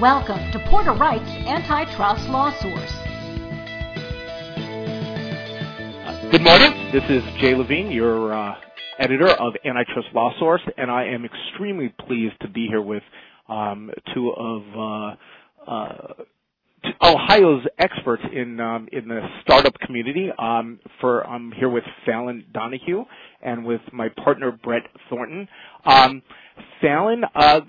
Welcome to Porter Wright's Antitrust Law Source. Good morning. This is Jay Levine, your uh, editor of Antitrust Law Source, and I am extremely pleased to be here with um, two of uh, uh, Ohio's experts in um, in the startup community. Um, for I'm here with Falon Donahue and with my partner Brett Thornton. Um, Falon, uh,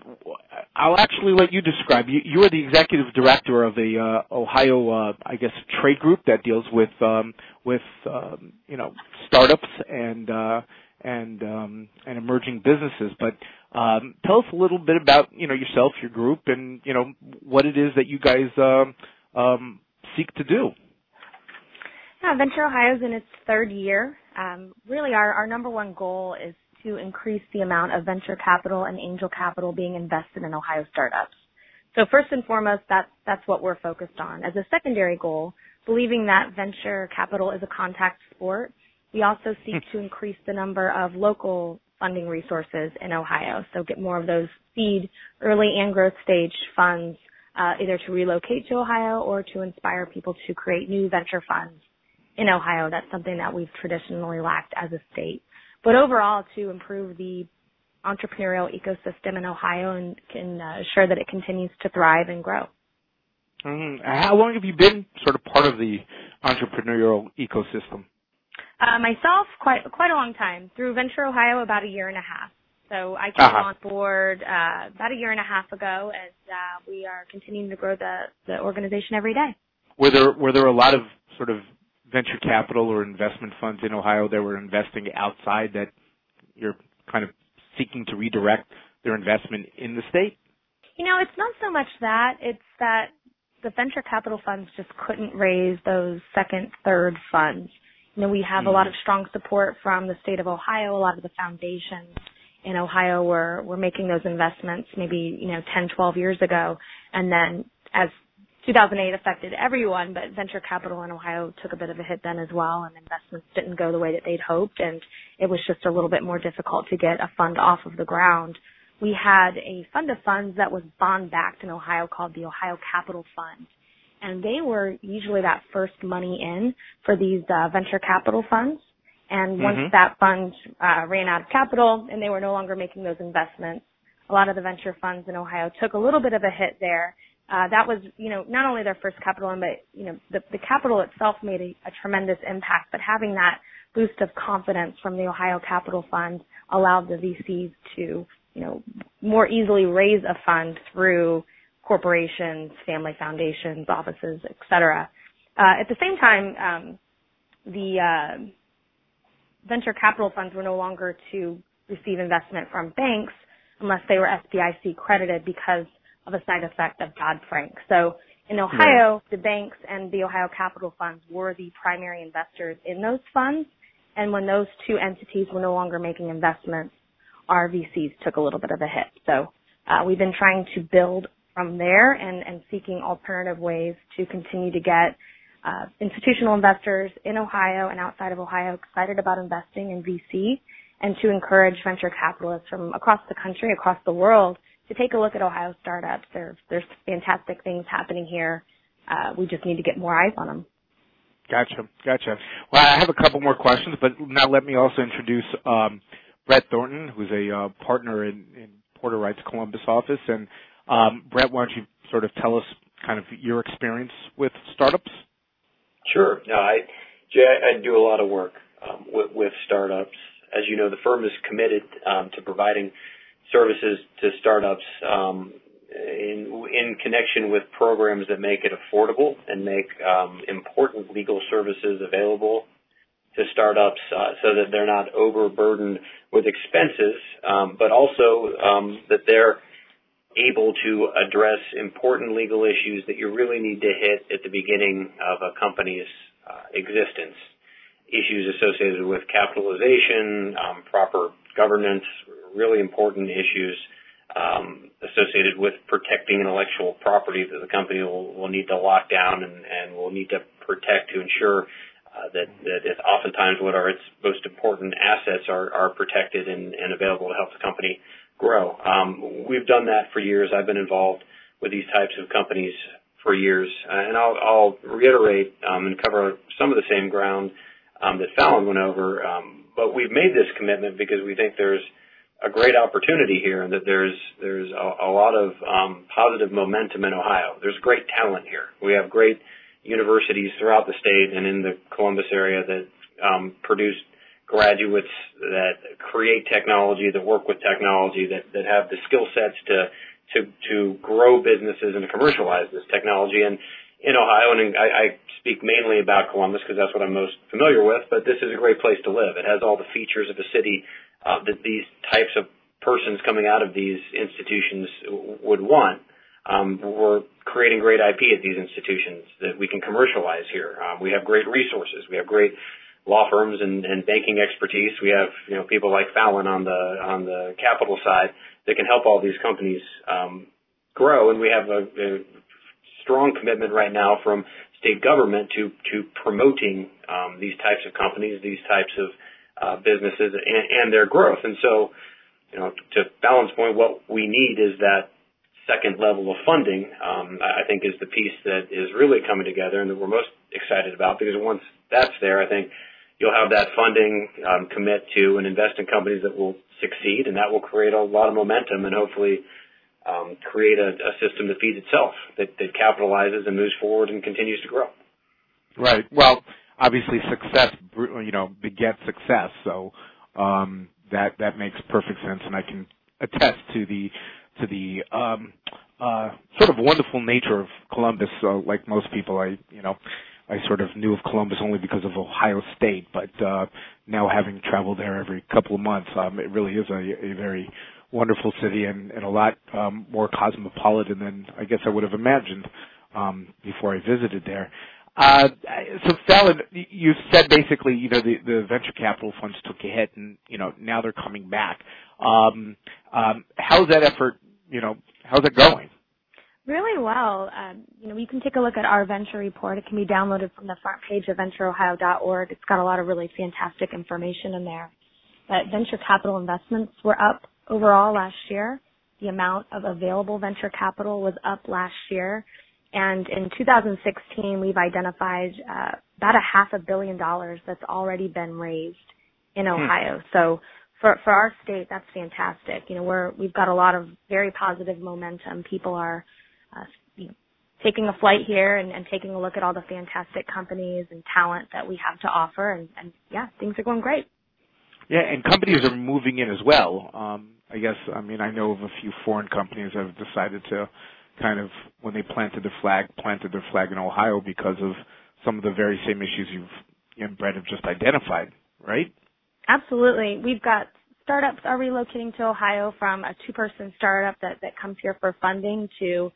I'll actually let you describe. You, you are the executive director of the uh, Ohio, uh, I guess, trade group that deals with um, with um, you know startups and uh, and um, and emerging businesses. But um, tell us a little bit about you know yourself, your group, and you know what it is that you guys um, um, seek to do. Yeah, Venture Ohio is in its third year. Um, really, our, our number one goal is to increase the amount of venture capital and angel capital being invested in Ohio startups. So first and foremost, that's, that's what we're focused on. As a secondary goal, believing that venture capital is a contact sport, we also seek to increase the number of local funding resources in Ohio. So get more of those seed, early and growth stage funds, uh, either to relocate to Ohio or to inspire people to create new venture funds in Ohio. That's something that we've traditionally lacked as a state but overall to improve the entrepreneurial ecosystem in Ohio and can uh, ensure that it continues to thrive and grow. Mm-hmm. How long have you been sort of part of the entrepreneurial ecosystem? Uh, myself, quite quite a long time. Through Venture Ohio, about a year and a half. So I came uh-huh. on board uh, about a year and a half ago, and uh, we are continuing to grow the the organization every day. Were there were there a lot of sort of venture capital or investment funds in Ohio that were investing outside that you're kind of seeking to redirect their investment in the state? You know, it's not so much that, it's that the venture capital funds just couldn't raise those second, third funds. You know, we have a lot of strong support from the state of Ohio, a lot of the foundations in Ohio were, were making those investments maybe, you know, 10, 12 years ago. And then as 2008 affected everyone, but venture capital in Ohio took a bit of a hit then as well, and investments didn't go the way that they'd hoped, and it was just a little bit more difficult to get a fund off of the ground. We had a fund of funds that was bond backed in Ohio called the Ohio Capital Fund, and they were usually that first money in for these uh, venture capital funds. And once mm-hmm. that fund uh, ran out of capital and they were no longer making those investments, a lot of the venture funds in Ohio took a little bit of a hit there uh, that was, you know, not only their first capital in, but, you know, the, the capital itself made a, a tremendous impact, but having that boost of confidence from the Ohio Capital Fund allowed the VCs to, you know, more easily raise a fund through corporations, family foundations, offices, et cetera. Uh, at the same time, um, the uh, venture capital funds were no longer to receive investment from banks unless they were SBIC credited because of a side effect of Dodd-Frank. So in Ohio, the banks and the Ohio Capital Funds were the primary investors in those funds. And when those two entities were no longer making investments, our VCs took a little bit of a hit. So uh, we've been trying to build from there and, seeking alternative ways to continue to get uh, institutional investors in Ohio and outside of Ohio excited about investing in VC and to encourage venture capitalists from across the country, across the world to take a look at Ohio startups. There, there's fantastic things happening here. Uh, we just need to get more eyes on them. Gotcha, gotcha. Well, I have a couple more questions, but now let me also introduce um, Brett Thornton, who's a uh, partner in, Porter Wright's Columbus office. And Brett, why don't you sort of tell us kind of your experience with startups? Sure. No, I, Jay, I do a lot of work um, with, with startups. As you know, the firm is committed um, to providing services to startups um, in, in connection with programs that make it affordable and make um, important legal services available to startups uh, so that they're not overburdened with expenses, um, but also um, that they're able to address important legal issues that you really need to hit at the beginning of a company's uh, existence. Issues associated with capitalization, um, proper governance, really important issues um, associated with protecting intellectual property that the company will, will need to lock down and, and will need to protect to ensure uh, that, oftentimes what are its most important assets are, are protected and, and available to help the company grow. Um, we've done that for years. I've been involved with these types of companies for years. And I'll, reiterate um, and cover some of the same ground um, that Falon went over. But we've made this commitment because we think there's a great opportunity here and that there's there's a, lot of positive momentum in Ohio. There's great talent here. We have great universities throughout the state and in the Columbus area that produce graduates that create technology, that work with technology, that, that have the skill sets to, to, to grow businesses and to commercialize this technology. And in Ohio, and I, I speak mainly about Columbus because that's what I'm most familiar with, but this is a great place to live. It has all the features of a city uh, that these types of persons coming out of these institutions would want. Um, we're creating great IP at these institutions that we can commercialize here. Um, we have great resources. We have great law firms and, and banking expertise. We have you know people like Falon on the on the capital side that can help all these companies um, grow, and we have a, a strong commitment right now from state government to to promoting um, these types of companies, these types of uh, businesses, and, and their growth. And so, you know, to Falon's point, what we need is that second level of funding. Um, I think is the piece that is really coming together and that we're most excited about because once that's there, I think you'll have that funding um, commit to and invest in companies that will succeed, and that will create a lot of momentum and hopefully um, create a, system that feeds itself, that, capitalizes and moves forward and continues to grow. Right. Well, obviously, success you know begets success, so um, that that makes perfect sense, and I can attest to the to the uh, sort of wonderful nature of Columbus. Like most people, I you know I sort of knew of Columbus only because of Ohio State, but uh, now having traveled there every couple of months, um, it really is a, a very wonderful city and, and a lot um, more cosmopolitan than I guess I would have imagined um, before I visited there. Uh, so Falon, you said basically, you know, the, the venture capital funds took a hit and, you know, now they're coming back. Um, um, how's that effort, you know, how's it going? Really well. Um, you know, you can take a look at our venture report. It can be downloaded from the front page of ventureohio.org. It's got a lot of really fantastic information in there. But venture capital investments were up overall last year. The amount of available venture capital was up last year. And in 2016, we've identified uh, about a half a billion dollars that's already been raised in hmm. Ohio. Hmm. So for for our state, that's fantastic. You know, we're we've got a lot of very positive momentum. People are uh, you know, taking a flight here and, and taking a look at all the fantastic companies and talent that we have to offer. And, and yeah, things are going great. Yeah, and companies are moving in as well. Um, I guess I mean I know of a few foreign companies that have decided to kind of when they planted their flag, planted their flag in Ohio because of some of the very same issues you've and Brett have just identified, right? Absolutely. We've got startups are relocating to Ohio from a two-person startup that that comes here for funding to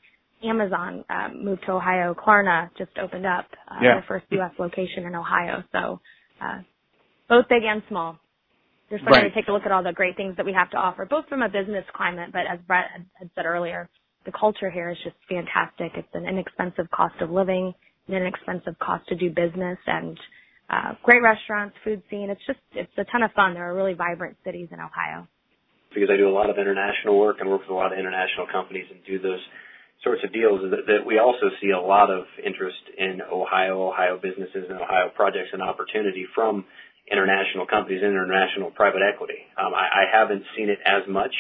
Amazon um, moved to Ohio. Klarna just opened up uh, yeah. their first U.S. location in Ohio. So uh, both big and small. They're starting right. to take a look at all the great things that we have to offer, both from a business climate, but as Brett had, had said earlier, the culture here is just fantastic. It's an inexpensive cost of living, an inexpensive cost to do business, and uh, great restaurants, food scene. It's just it's a ton of fun. There are really vibrant cities in Ohio. Because I do a lot of international work and work with a lot of international companies and do those sorts of deals is that, that we also see a lot of interest in Ohio, Ohio businesses, and Ohio projects and opportunity from international companies, international private equity. Um, I, I haven't seen it as much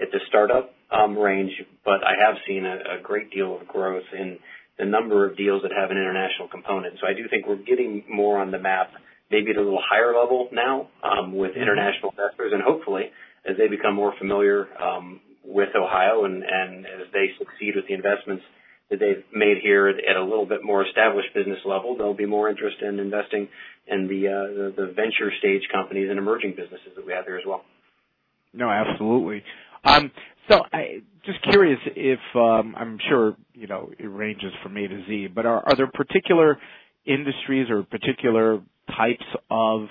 at the startup um, range, but I have seen a, a great deal of growth in the number of deals that have an international component. So I do think we're getting more on the map, maybe at a little higher level now um, with mm-hmm. international investors, and hopefully as they become more familiar um, with Ohio and, and as they succeed with the investments that they've made here at, at a little bit more established business level, there'll be more interest in investing in the, uh, the, the venture stage companies and emerging businesses that we have here as well. No, absolutely. Um, so I just curious if um, I'm sure you know it ranges from A to Z, but are, are there particular industries or particular types of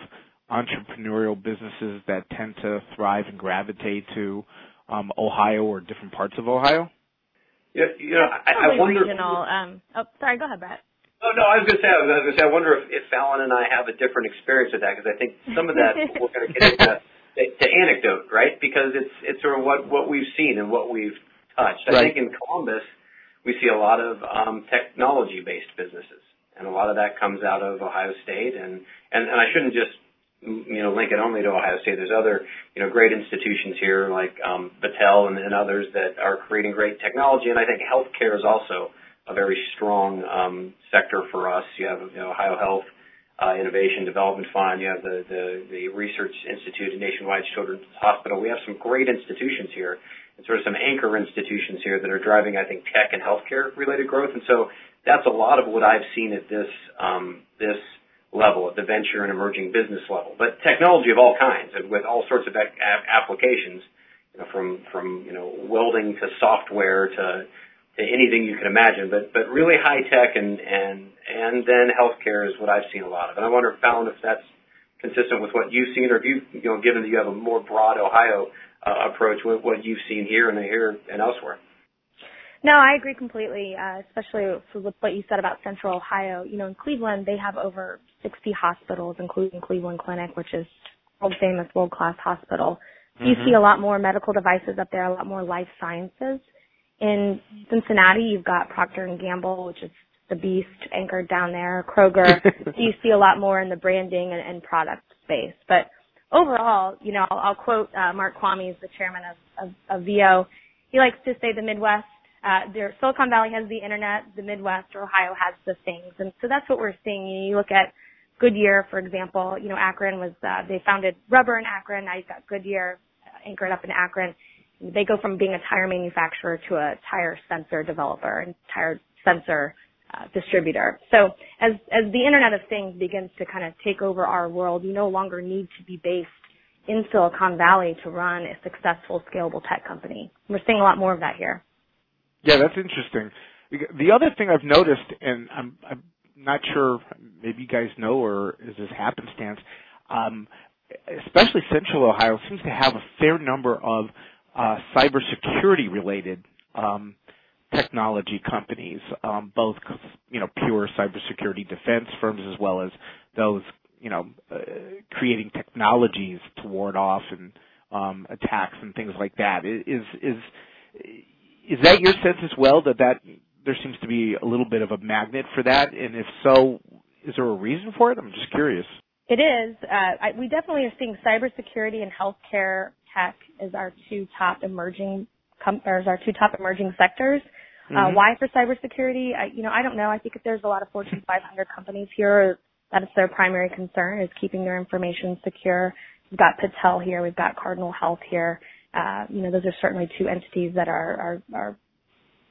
entrepreneurial businesses that tend to thrive and gravitate to um, Ohio or different parts of Ohio? Yeah, you know, I, I wonder. Regional. Um, oh, sorry. Go ahead, Brett. Oh no, I was going to say, I was going to say, I wonder if, if Falon and I have a different experience with that because I think some of that we're going to get into to anecdote, right? Because it's it's sort of what what we've seen and what we've touched. I think in Columbus, we see a lot of um, technology-based businesses, and a lot of that comes out of Ohio State. And, and and I shouldn't just you know link it only to Ohio State. There's other you know great institutions here like um, Battelle and, and others that are creating great technology. And I think healthcare is also a very strong um, sector for us. You have you know, Ohio Health uh, Innovation Development Fund. You have the, the, the Research Institute at Nationwide Children's Hospital. We have some great institutions here and sort of some anchor institutions here that are driving, I think, tech and healthcare related growth. And so that's a lot of what I've seen at this, um, this level, at the venture and emerging business level. But technology of all kinds and with all sorts of applications, you know, from, from, you know, welding to software to, to anything you can imagine, but but really high tech and and and then healthcare is what I've seen a lot of. And I wonder, Falon, if that's consistent with what you've seen, or if you you know, given that you have a more broad Ohio uh, approach, with what you've seen here and here and elsewhere. No, I agree completely, uh, especially with what you said about Central Ohio. You know, in Cleveland, they have over 60 hospitals, including Cleveland Clinic, which is world famous, world class hospital. Mm-hmm. You see a lot more medical devices up there, a lot more life sciences. In Cincinnati, you've got Procter and Gamble, which is the beast anchored down there. Kroger. you see a lot more in the branding and, and product space. But overall, you know, I'll, I'll quote uh, Mark Kvamme, the chairman of, of, of VO. He likes to say the Midwest, uh, there, Silicon Valley has the internet, the Midwest or Ohio has the things, and so that's what we're seeing. You, look at Goodyear, for example. You know, Akron was uh, they founded rubber in Akron. Now you've got Goodyear uh, anchored up in Akron they go from being a tire manufacturer to a tire sensor developer and tire sensor uh, distributor. So as as the Internet of Things begins to kind of take over our world, you no longer need to be based in Silicon Valley to run a successful, scalable tech company. We're seeing a lot more of that here. Yeah, that's interesting. The other thing I've noticed, and I'm, I'm not sure, maybe you guys know, or is this happenstance, um, especially Central Ohio seems to have a fair number of uh, cybersecurity related um, technology companies, um, both you know pure cybersecurity defense firms as well as those you know uh, creating technologies to ward off and um, attacks and things like that. Is is is that your sense as well that that there seems to be a little bit of a magnet for that, and if so, is there a reason for it? I'm just curious. It is. Uh, I, we definitely are seeing cybersecurity and healthcare tech as our two top emerging com- or as our two top emerging sectors. Uh, mm-hmm. Why for cybersecurity? I, you know, I don't know. I think if there's a lot of Fortune 500 companies here, that is their primary concern is keeping their information secure. We've got Battelle here. We've got Cardinal Health here. Uh, you know, those are certainly two entities that are, are, are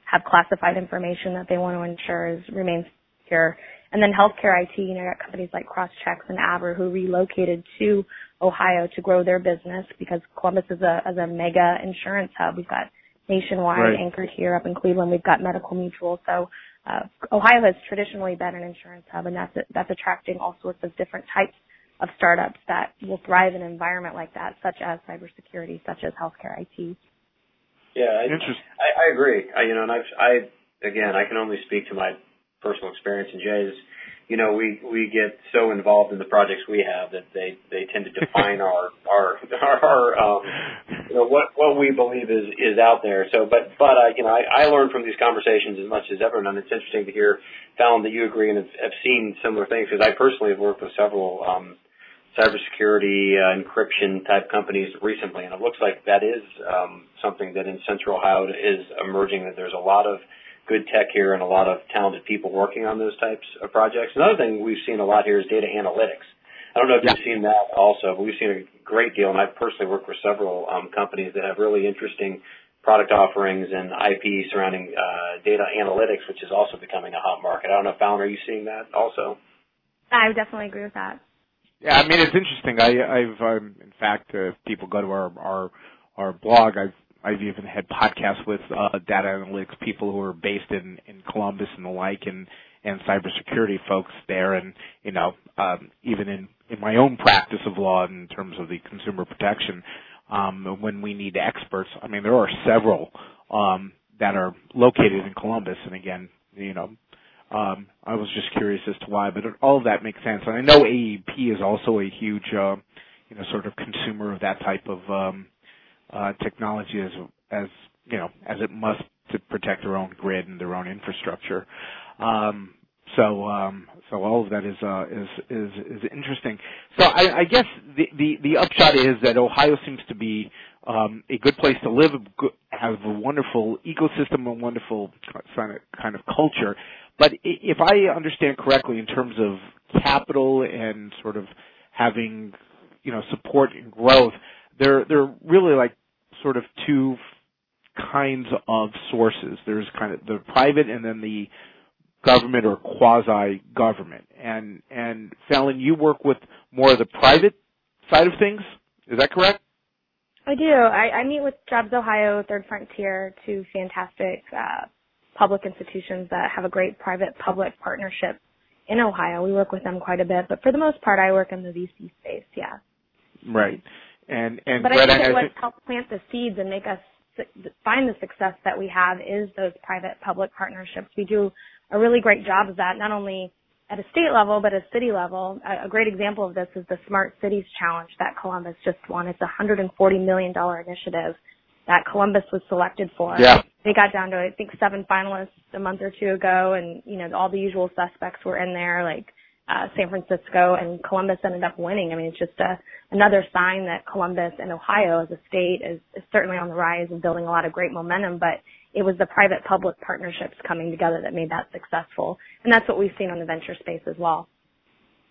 have classified information that they want to ensure is remains secure. And then healthcare IT, you know, got companies like CrossChx and Aver who relocated to Ohio to grow their business because Columbus is a, is a mega insurance hub. We've got Nationwide right. anchored here up in Cleveland. We've got Medical Mutual. So, uh, Ohio has traditionally been an insurance hub and that's, that's attracting all sorts of different types of startups that will thrive in an environment like that, such as cybersecurity, such as healthcare IT. Yeah, I, I, I agree. I, you know, and I've, I, again, I can only speak to my personal experience and Jay's, you know, we we get so involved in the projects we have that they they tend to define our our our um, you know what what we believe is is out there. So, but but uh, you know, I, I learn from these conversations as much as ever, and it's interesting to hear, Falon, that you agree and have, have seen similar things because I personally have worked with several. um cybersecurity uh, encryption type companies recently, and it looks like that is um, something that in Central Ohio is emerging. That there's a lot of good tech here and a lot of talented people working on those types of projects. Another thing we've seen a lot here is data analytics. I don't know if yeah. you've seen that also, but we've seen a great deal, and I've personally worked with several um, companies that have really interesting product offerings and IP surrounding uh, data analytics, which is also becoming a hot market. I don't know, Falon, are you seeing that also? I definitely agree with that. Yeah, I mean it's interesting. I, I've, um, in fact, uh, if people go to our our our blog, I've I've even had podcasts with uh, data analytics people who are based in in Columbus and the like, and and cybersecurity folks there, and you know um, even in in my own practice of law in terms of the consumer protection, um, when we need experts, I mean there are several um, that are located in Columbus, and again, you know. Um, I was just curious as to why, but all of that makes sense. And I know AEP is also a huge, uh, you know, sort of consumer of that type of um, uh, technology as as you know as it must to protect their own grid and their own infrastructure. Um, so um, so all of that is uh, is is is interesting. So I, I guess the, the the upshot is that Ohio seems to be um, a good place to live, have a wonderful ecosystem, a wonderful kind of kind of culture. But if I understand correctly, in terms of capital and sort of having you know support and growth, they're they're really like sort of two kinds of sources. There's kind of the private and then the government or quasi government. And and Falon, you work with more of the private side of things. Is that correct? I do. I, I meet with Jobs Ohio, Third Frontier, two fantastic uh, public institutions that have a great private-public partnership in Ohio. We work with them quite a bit, but for the most part, I work in the VC space. Yeah. Right. And and but Greta, I think what helps plant the seeds and make us find the success that we have is those private-public partnerships. We do a really great job of that, not only at a state level, but a city level. A, a great example of this is the Smart Cities Challenge that Columbus just won. It's a $140 million initiative that Columbus was selected for. Yeah. They got down to, I think, seven finalists a month or two ago, and, you know, all the usual suspects were in there, like uh, San Francisco, and Columbus ended up winning. I mean, it's just a, another sign that Columbus and Ohio as a state is, is certainly on the rise and building a lot of great momentum, but it was the private public partnerships coming together that made that successful. And that's what we've seen on the venture space as well.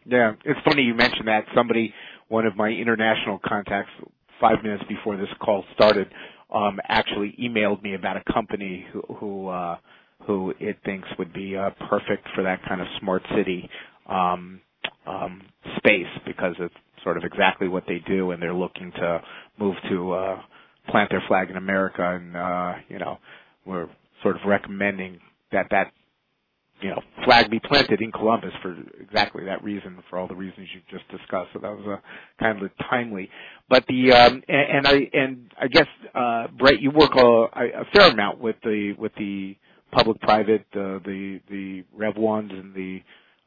Yeah, it's funny you mentioned that. Somebody, one of my international contacts, five minutes before this call started, um, actually emailed me about a company who who, uh, who it thinks would be uh, perfect for that kind of smart city um, um, space because it's sort of exactly what they do, and they're looking to move to uh, plant their flag in America, and uh, you know we're sort of recommending that that you know flag be planted in Columbus for exactly that reason, for all the reasons you just discussed. So that was a kind of timely. But the um, and, and I and I guess uh, Brett, you work a, a fair amount with the with the public-private, uh, the the Rev ones and the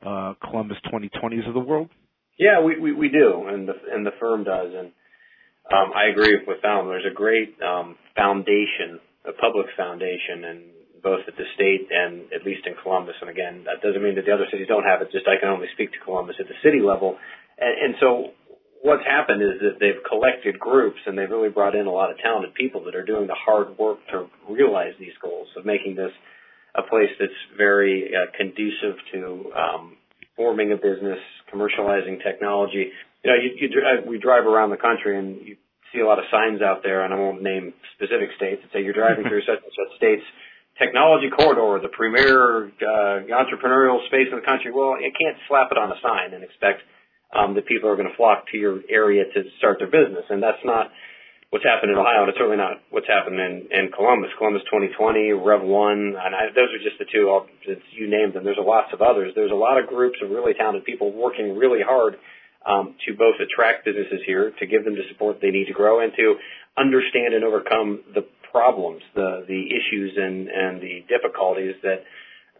uh, Columbus 2020s of the world. Yeah, we, we, we do, and the and the firm does, and um, I agree with Falon. There's a great um, foundation a public foundation and both at the state and at least in Columbus. And again, that doesn't mean that the other cities don't have it. Just I can only speak to Columbus at the city level. And, and so what's happened is that they've collected groups and they've really brought in a lot of talented people that are doing the hard work to realize these goals of making this a place that's very uh, conducive to um, forming a business, commercializing technology. You know, you, you, we drive around the country and you see a lot of signs out there, and I won't name specific states, that say you're driving through such and such states technology corridor, the premier uh, entrepreneurial space in the country. Well, you can't slap it on a sign and expect um, that people are going to flock to your area to start their business, and that's not what's happened in Ohio, and it's certainly not what's happened in, in Columbus. Columbus 2020, Rev One, and I, those are just the two. I'll, you named them. There's a lots of others. There's a lot of groups of really talented people working really hard um, to both attract businesses here, to give them the support they need to grow, and to understand and overcome the problems, the the issues and and the difficulties that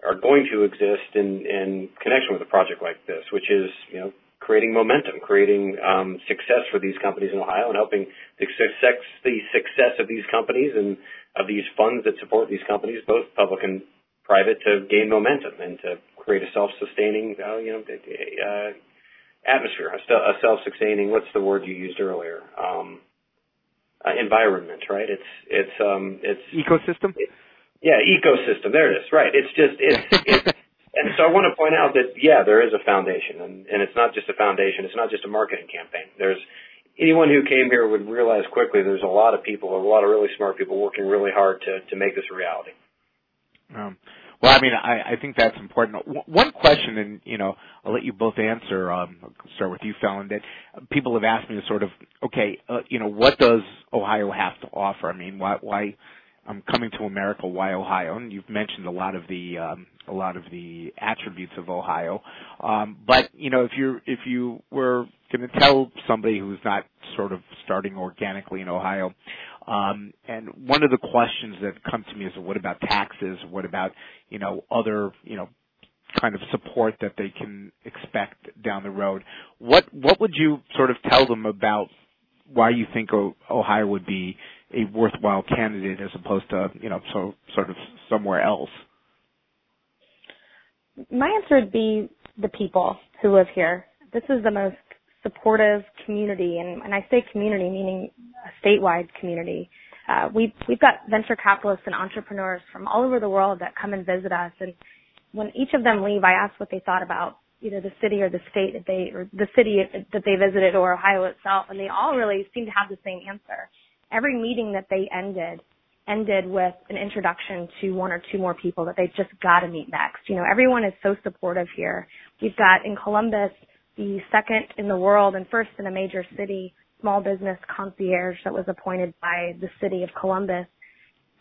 are going to exist in in connection with a project like this, which is you know creating momentum, creating um, success for these companies in Ohio, and helping the success the success of these companies and of these funds that support these companies, both public and private, to gain momentum and to create a self-sustaining, uh, you know, uh, atmosphere, a, self-sustaining. What's the word you used earlier? Um, uh, environment, right? It's it's um it's ecosystem. It, yeah, ecosystem. There it is. Right. It's just it's it's. And so I want to point out that yeah, there is a foundation, and, and it's not just a foundation. It's not just a marketing campaign. There's anyone who came here would realize quickly there's a lot of people, a lot of really smart people working really hard to to make this a reality. Um, well, I mean, I, I think that's important. One question, and you know, I'll let you both answer. Um, I'll start with you, Falon. That people have asked me to sort of, okay, uh, you know, what does Ohio have to offer? I mean, why, why I'm coming to America? Why Ohio? And you've mentioned a lot of the um, a lot of the attributes of Ohio. Um, but you know, if you if you were going to tell somebody who's not sort of starting organically in Ohio, Um, one of the questions that come to me is, what about taxes? What about, you know, other, you know, kind of support that they can expect down the road? What what would you sort of tell them about why you think Ohio would be a worthwhile candidate as opposed to you know so sort of somewhere else? My answer would be the people who live here. This is the most supportive community, and, and I say community meaning a statewide community. Uh, we we've got venture capitalists and entrepreneurs from all over the world that come and visit us, and when each of them leave, I ask what they thought about either the city or the state that they or the city that they visited or Ohio itself, and they all really seem to have the same answer. Every meeting that they ended ended with an introduction to one or two more people that they just got to meet next. You know, everyone is so supportive here. We've got in Columbus the second in the world and first in a major city small business concierge that was appointed by the city of Columbus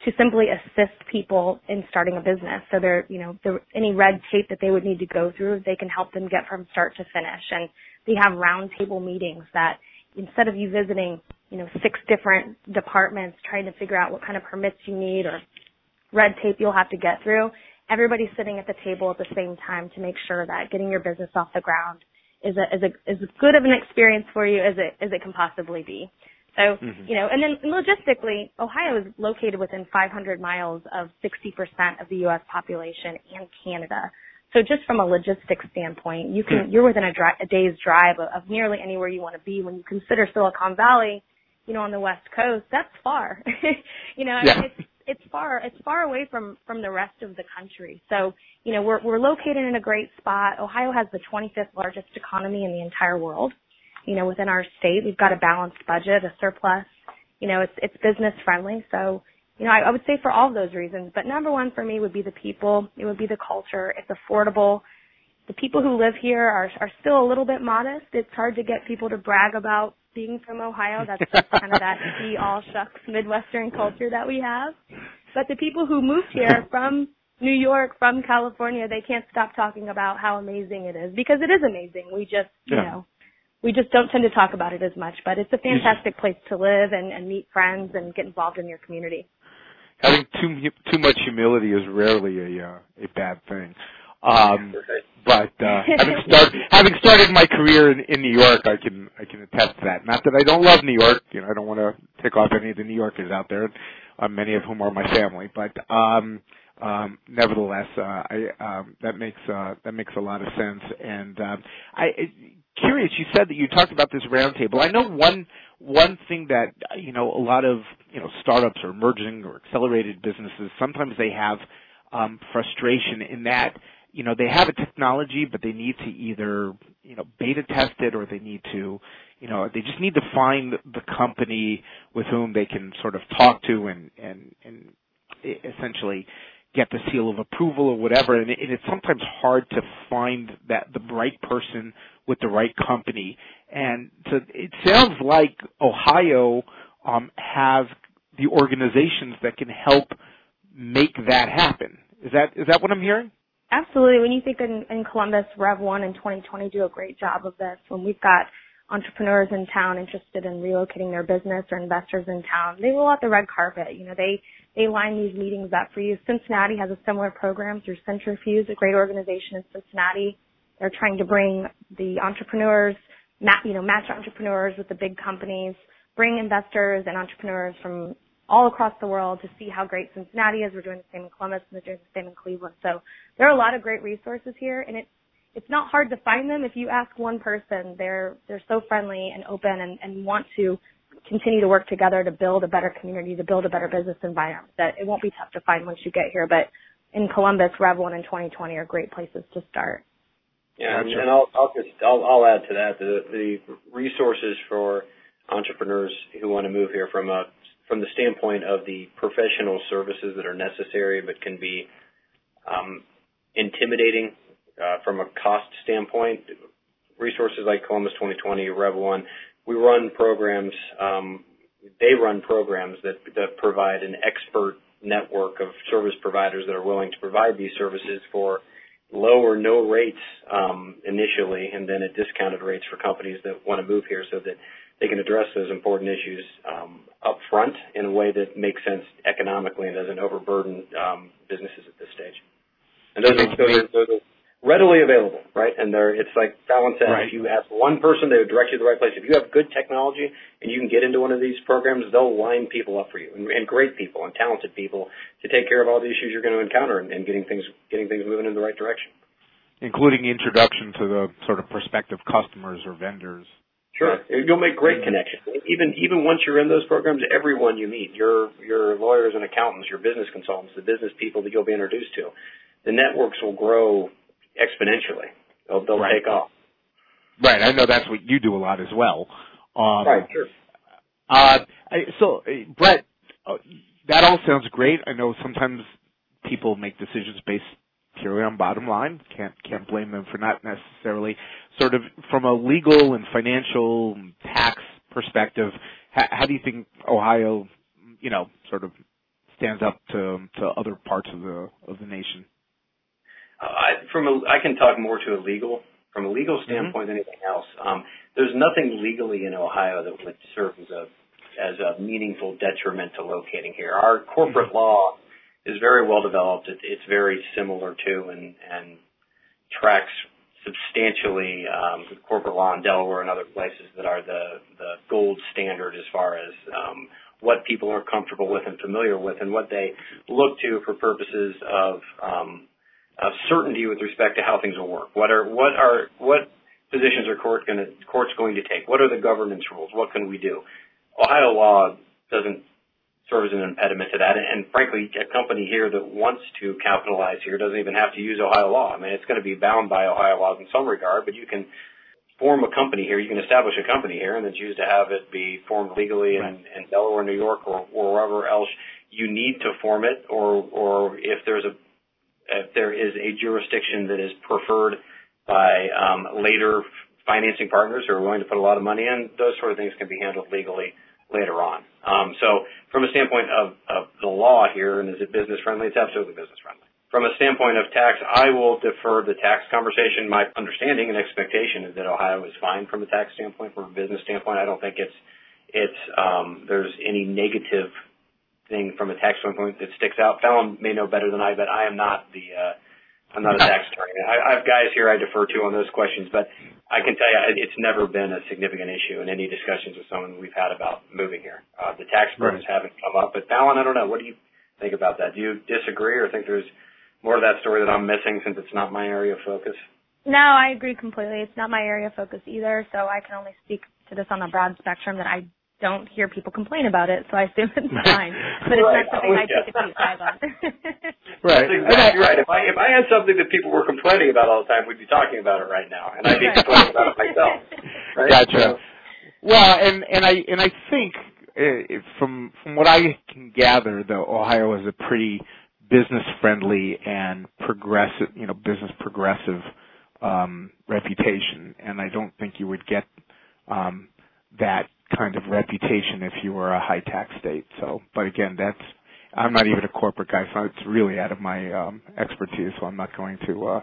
to simply assist people in starting a business. So there, you know, there, any red tape that they would need to go through, they can help them get from start to finish. And they have roundtable meetings that instead of you visiting, you know, six different departments trying to figure out what kind of permits you need or red tape you'll have to get through, everybody's sitting at the table at the same time to make sure that getting your business off the ground is a, is a, as good of an experience for you as it, as it can possibly be. So, mm-hmm. you know, and then logistically, Ohio is located within 500 miles of 60% of the U.S. population and Canada. So just from a logistics standpoint, you can, hmm. you're within a, dri- a day's drive of, of nearly anywhere you want to be. When you consider Silicon Valley, you know, on the West Coast, that's far. you know, yeah. it's, it's far, it's far away from, from the rest of the country. So, you know, we're, we're located in a great spot. Ohio has the 25th largest economy in the entire world you know, within our state. We've got a balanced budget, a surplus. You know, it's it's business friendly. So, you know, I, I would say for all of those reasons. But number one for me would be the people. It would be the culture. It's affordable. The people who live here are are still a little bit modest. It's hard to get people to brag about being from Ohio. That's just kind of that be all shucks Midwestern culture that we have. But the people who moved here from New York, from California, they can't stop talking about how amazing it is because it is amazing. We just, you yeah. know, we just don't tend to talk about it as much, but it's a fantastic place to live and, and meet friends and get involved in your community. Having too too much humility is rarely a uh, a bad thing. Um, but uh, having started having started my career in, in New York, I can I can attest to that. Not that I don't love New York, you know, I don't want to tick off any of the New Yorkers out there, uh, many of whom are my family. But um, um, nevertheless, uh, I um, that makes uh, that makes a lot of sense. And um, I curious. You said that you talked about this roundtable. I know one one thing that you know a lot of you know startups or emerging or accelerated businesses sometimes they have um, frustration in that you know they have a technology but they need to either you know beta test it or they need to you know they just need to find the company with whom they can sort of talk to and and and essentially get the seal of approval or whatever and, it, and it's sometimes hard to find that the right person with the right company. And so it sounds like Ohio um, has the organizations that can help make that happen. Is that is that what I'm hearing? Absolutely. When you think in, in Columbus, Rev One in 2020 do a great job of this. When we've got entrepreneurs in town interested in relocating their business or investors in town, they roll out the red carpet. You know, they they line these meetings up for you. Cincinnati has a similar program through Cintrifuse, a great organization in Cincinnati. They're trying to bring the entrepreneurs, you know, match entrepreneurs with the big companies, bring investors and entrepreneurs from all across the world to see how great Cincinnati is. We're doing the same in Columbus and they're doing the same in Cleveland. So there are a lot of great resources here and it's it's not hard to find them if you ask one person. They're they're so friendly and open and, and want to continue to work together to build a better community, to build a better business environment. That it won't be tough to find once you get here. But in Columbus, Rev One and 2020 are great places to start. Yeah, and, and I'll I'll just I'll, I'll add to that the the resources for entrepreneurs who want to move here from a from the standpoint of the professional services that are necessary but can be um, intimidating uh, from a cost standpoint. Resources like Columbus 2020, Rev One, we run programs. Um, they run programs that that provide an expert network of service providers that are willing to provide these services for low or no rates um, initially, and then at discounted rates for companies that want to move here, so that they can address those important issues um, up front in a way that makes sense economically and doesn't overburden um, businesses at this stage. And those are, those are, those are readily available, right? And they're, it's like Falon said, right. if you ask one person, they would direct you to the right place. If you have good technology and you can get into one of these programs, they'll line people up for you and, and great people and talented people to take care of all the issues you're going to encounter and, and getting things, getting things moving in the right direction. Including introduction to the sort of prospective customers or vendors. Sure, you'll make great connections. Even even once you're in those programs, everyone you meet, your your lawyers and accountants, your business consultants, the business people that you'll be introduced to, the networks will grow exponentially. They'll, they'll right. take off. Right. I know that's what you do a lot as well. Um, right. Sure. Uh, so, uh, Brett, uh, that all sounds great. I know sometimes people make decisions based purely on bottom line. Can't can't blame them for not necessarily sort of from a legal and financial tax perspective. How, how do you think Ohio, you know, sort of stands up to to other parts of the of the nation? I, from a, I can talk more to a legal, from a legal standpoint mm-hmm. than anything else. Um, there's nothing legally in Ohio that would serve as a as a meaningful detriment to locating here. Our corporate mm-hmm. law is very well developed. It, it's very similar to and tracks substantially um, corporate law in Delaware and other places that are the gold standard as far as um, what people are comfortable with and familiar with, and what they look to for purposes of um, certainty with respect to how things will work. What are what are what positions are courts going to take? What are the governance rules? What can we do? Ohio law doesn't serve as an impediment to that. And, frankly, a company here that wants to capitalize here doesn't even have to use Ohio law. I mean, it's going to be bound by Ohio laws in some regard, but you can form a company here. You can establish a company here and then choose to have it be formed legally in, in Delaware, New York, or, or wherever else you need to form it, or or if there's a if there is a jurisdiction that is preferred by um, later financing partners who are willing to put a lot of money in, those sort of things can be handled legally later on. Um, so from a standpoint of, the law here, and is it business friendly? It's absolutely business friendly. From a standpoint of tax, I will defer the tax conversation. My understanding and expectation is that Ohio is fine from a tax standpoint, from a business standpoint. I don't think it's it's um, there's any negative thing from a tax standpoint that sticks out. Falon may know better than I, but I am not the uh, I'm not a tax attorney. I, I have guys here I defer to on those questions, but I can tell you it's never been a significant issue in any discussions with someone we've had about moving here. Uh, the tax burdens right. haven't come up, but Falon, I don't know. What do you think about that? Do you disagree or think there's more of that story that I'm missing since it's not my area of focus? No, I agree completely. It's not my area of focus either, so I can only speak to this on a broad spectrum that I don't hear people complain about it, so I assume it's fine. But it's right. not something I take a deep dive on. right. That's exactly right. If I if I had something that people were complaining about all the time, we'd be talking about it right now, and I'd be complaining about it myself. Right? Gotcha. So, well, and and I and I think uh, from from what I can gather, though, Ohio is a pretty business friendly and progressive, you know, business progressive um, reputation, and I don't think you would get um, that kind of reputation if you were a high tax state. So, but again, that's I'm not even a corporate guy, so it's really out of my um, expertise. So I'm not going to uh,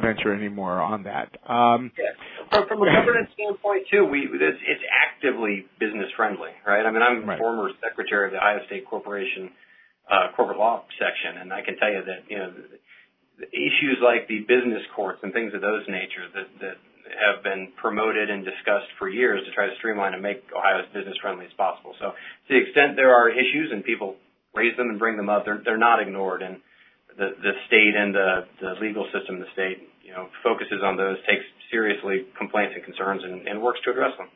venture any more on that. Um, yeah. From, from a governance standpoint, too, we it's, it's actively business friendly, right? I mean, I'm right. former secretary of the Ohio State Corporation uh, corporate law section, and I can tell you that you know. The, the issues like the business courts and things of those nature that, that have been promoted and discussed for years to try to streamline and make Ohio as business friendly as possible. So to the extent there are issues and people raise them and bring them up, they're, they're not ignored. And the, the state and the, the legal system of the state, you know, focuses on those, takes seriously complaints and concerns and, and works to address them.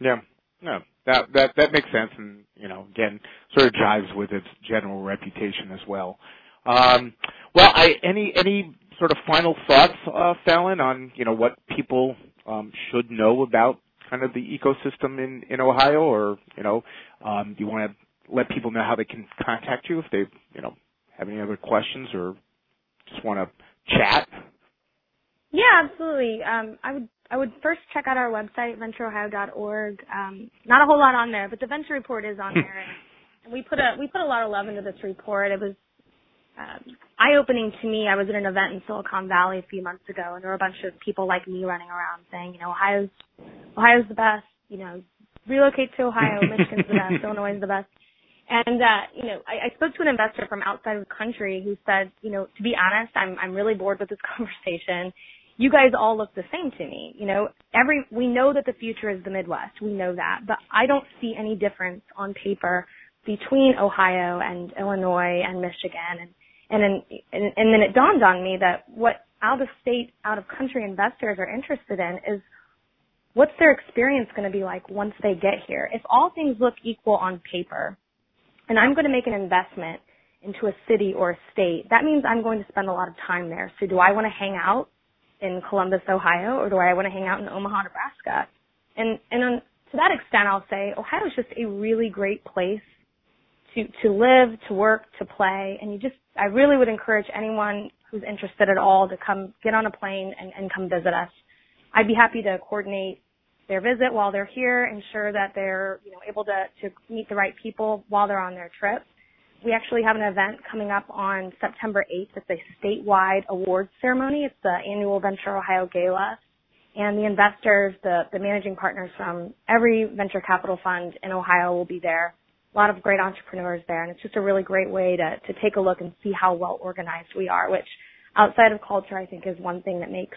Yeah. No, that that that makes sense, and you know, again, sort of jives with its general reputation as well. Um, well, I any any sort of final thoughts, uh, Falon, on you know what people um, should know about kind of the ecosystem in in Ohio, or you know, um, do you want to let people know how they can contact you if they you know have any other questions or just want to chat? Yeah, absolutely. Um, I would I would first check out our website, ventureohio.org. Um, not a whole lot on there, but the venture report is on there. and we put a we put a lot of love into this report. It was um, eye-opening to me. I was at an event in Silicon Valley a few months ago, and there were a bunch of people like me running around saying, you know, Ohio's Ohio's the best. You know, relocate to Ohio. Michigan's the best. Illinois is the best. And uh, you know, I, I spoke to an investor from outside of the country who said, you know, to be honest, I'm I'm really bored with this conversation. You guys all look the same to me. You know, every we know that the future is the Midwest. We know that, but I don't see any difference on paper between Ohio and Illinois and Michigan. And and then and, and then it dawned on me that what out of state, out of country investors are interested in is what's their experience going to be like once they get here? If all things look equal on paper, and I'm going to make an investment into a city or a state, that means I'm going to spend a lot of time there. So do I want to hang out in Columbus, Ohio, or do I want to hang out in Omaha, Nebraska? And and on, to that extent, I'll say Ohio is just a really great place to to live, to work, to play, and you just I really would encourage anyone who's interested at all to come get on a plane and, and come visit us. I'd be happy to coordinate their visit while they're here, ensure that they're you know able to to meet the right people while they're on their trip. We actually have an event coming up on September 8th. It's a statewide awards ceremony. It's the annual Venture Ohio Gala. And the investors, the, the managing partners from every venture capital fund in Ohio will be there. A lot of great entrepreneurs there. And it's just a really great way to, to take a look and see how well organized we are, which outside of culture, I think is one thing that makes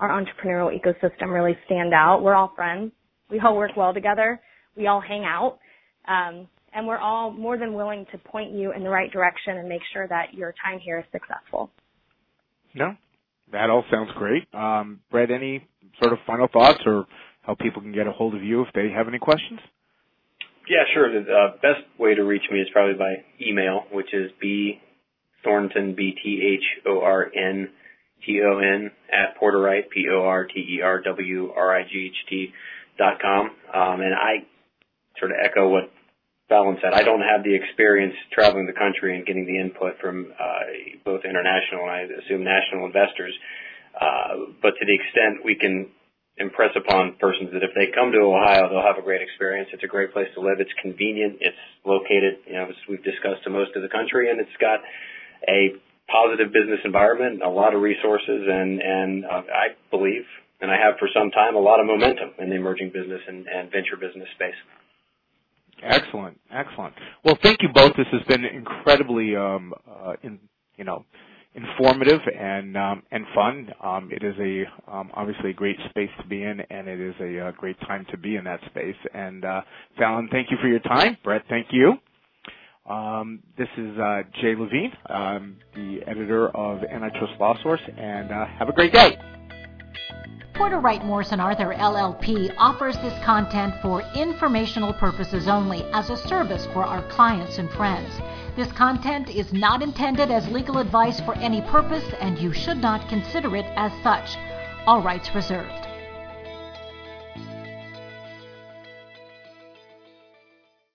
our entrepreneurial ecosystem really stand out. We're all friends. We all work well together. We all hang out. Um, and we're all more than willing to point you in the right direction and make sure that your time here is successful. No, that all sounds great. Um, Brett, any sort of final thoughts or how people can get a hold of you if they have any questions? Yeah, sure. The uh, best way to reach me is probably by email, which is b thornton b t h o r n t o n at porterwright p o r t e r w r i g h t dot com. Um, and I sort of echo what Falon said. I don't have the experience traveling the country and getting the input from uh, both international and I assume national investors. Uh, but to the extent we can impress upon persons that if they come to Ohio, they'll have a great experience. It's a great place to live. It's convenient. It's located, you know, as we've discussed to most of the country, and it's got a positive business environment, a lot of resources, and and uh, I believe, and I have for some time, a lot of momentum in the emerging business and, and venture business space. Excellent, excellent. Well, thank you both. This has been incredibly, um, uh, in, you know, informative and um, and fun. Um, it is a um, obviously a great space to be in, and it is a, a uh, great time to be in that space. And uh, Falon, thank you for your time. Brett, thank you. Um, this is uh, Jay Levine, um, the editor of Antitrust Law Source, and uh, have a great day. Porter Wright Morris & Arthur LLP offers this content for informational purposes only as a service for our clients and friends. This content is not intended as legal advice for any purpose and you should not consider it as such. All rights reserved.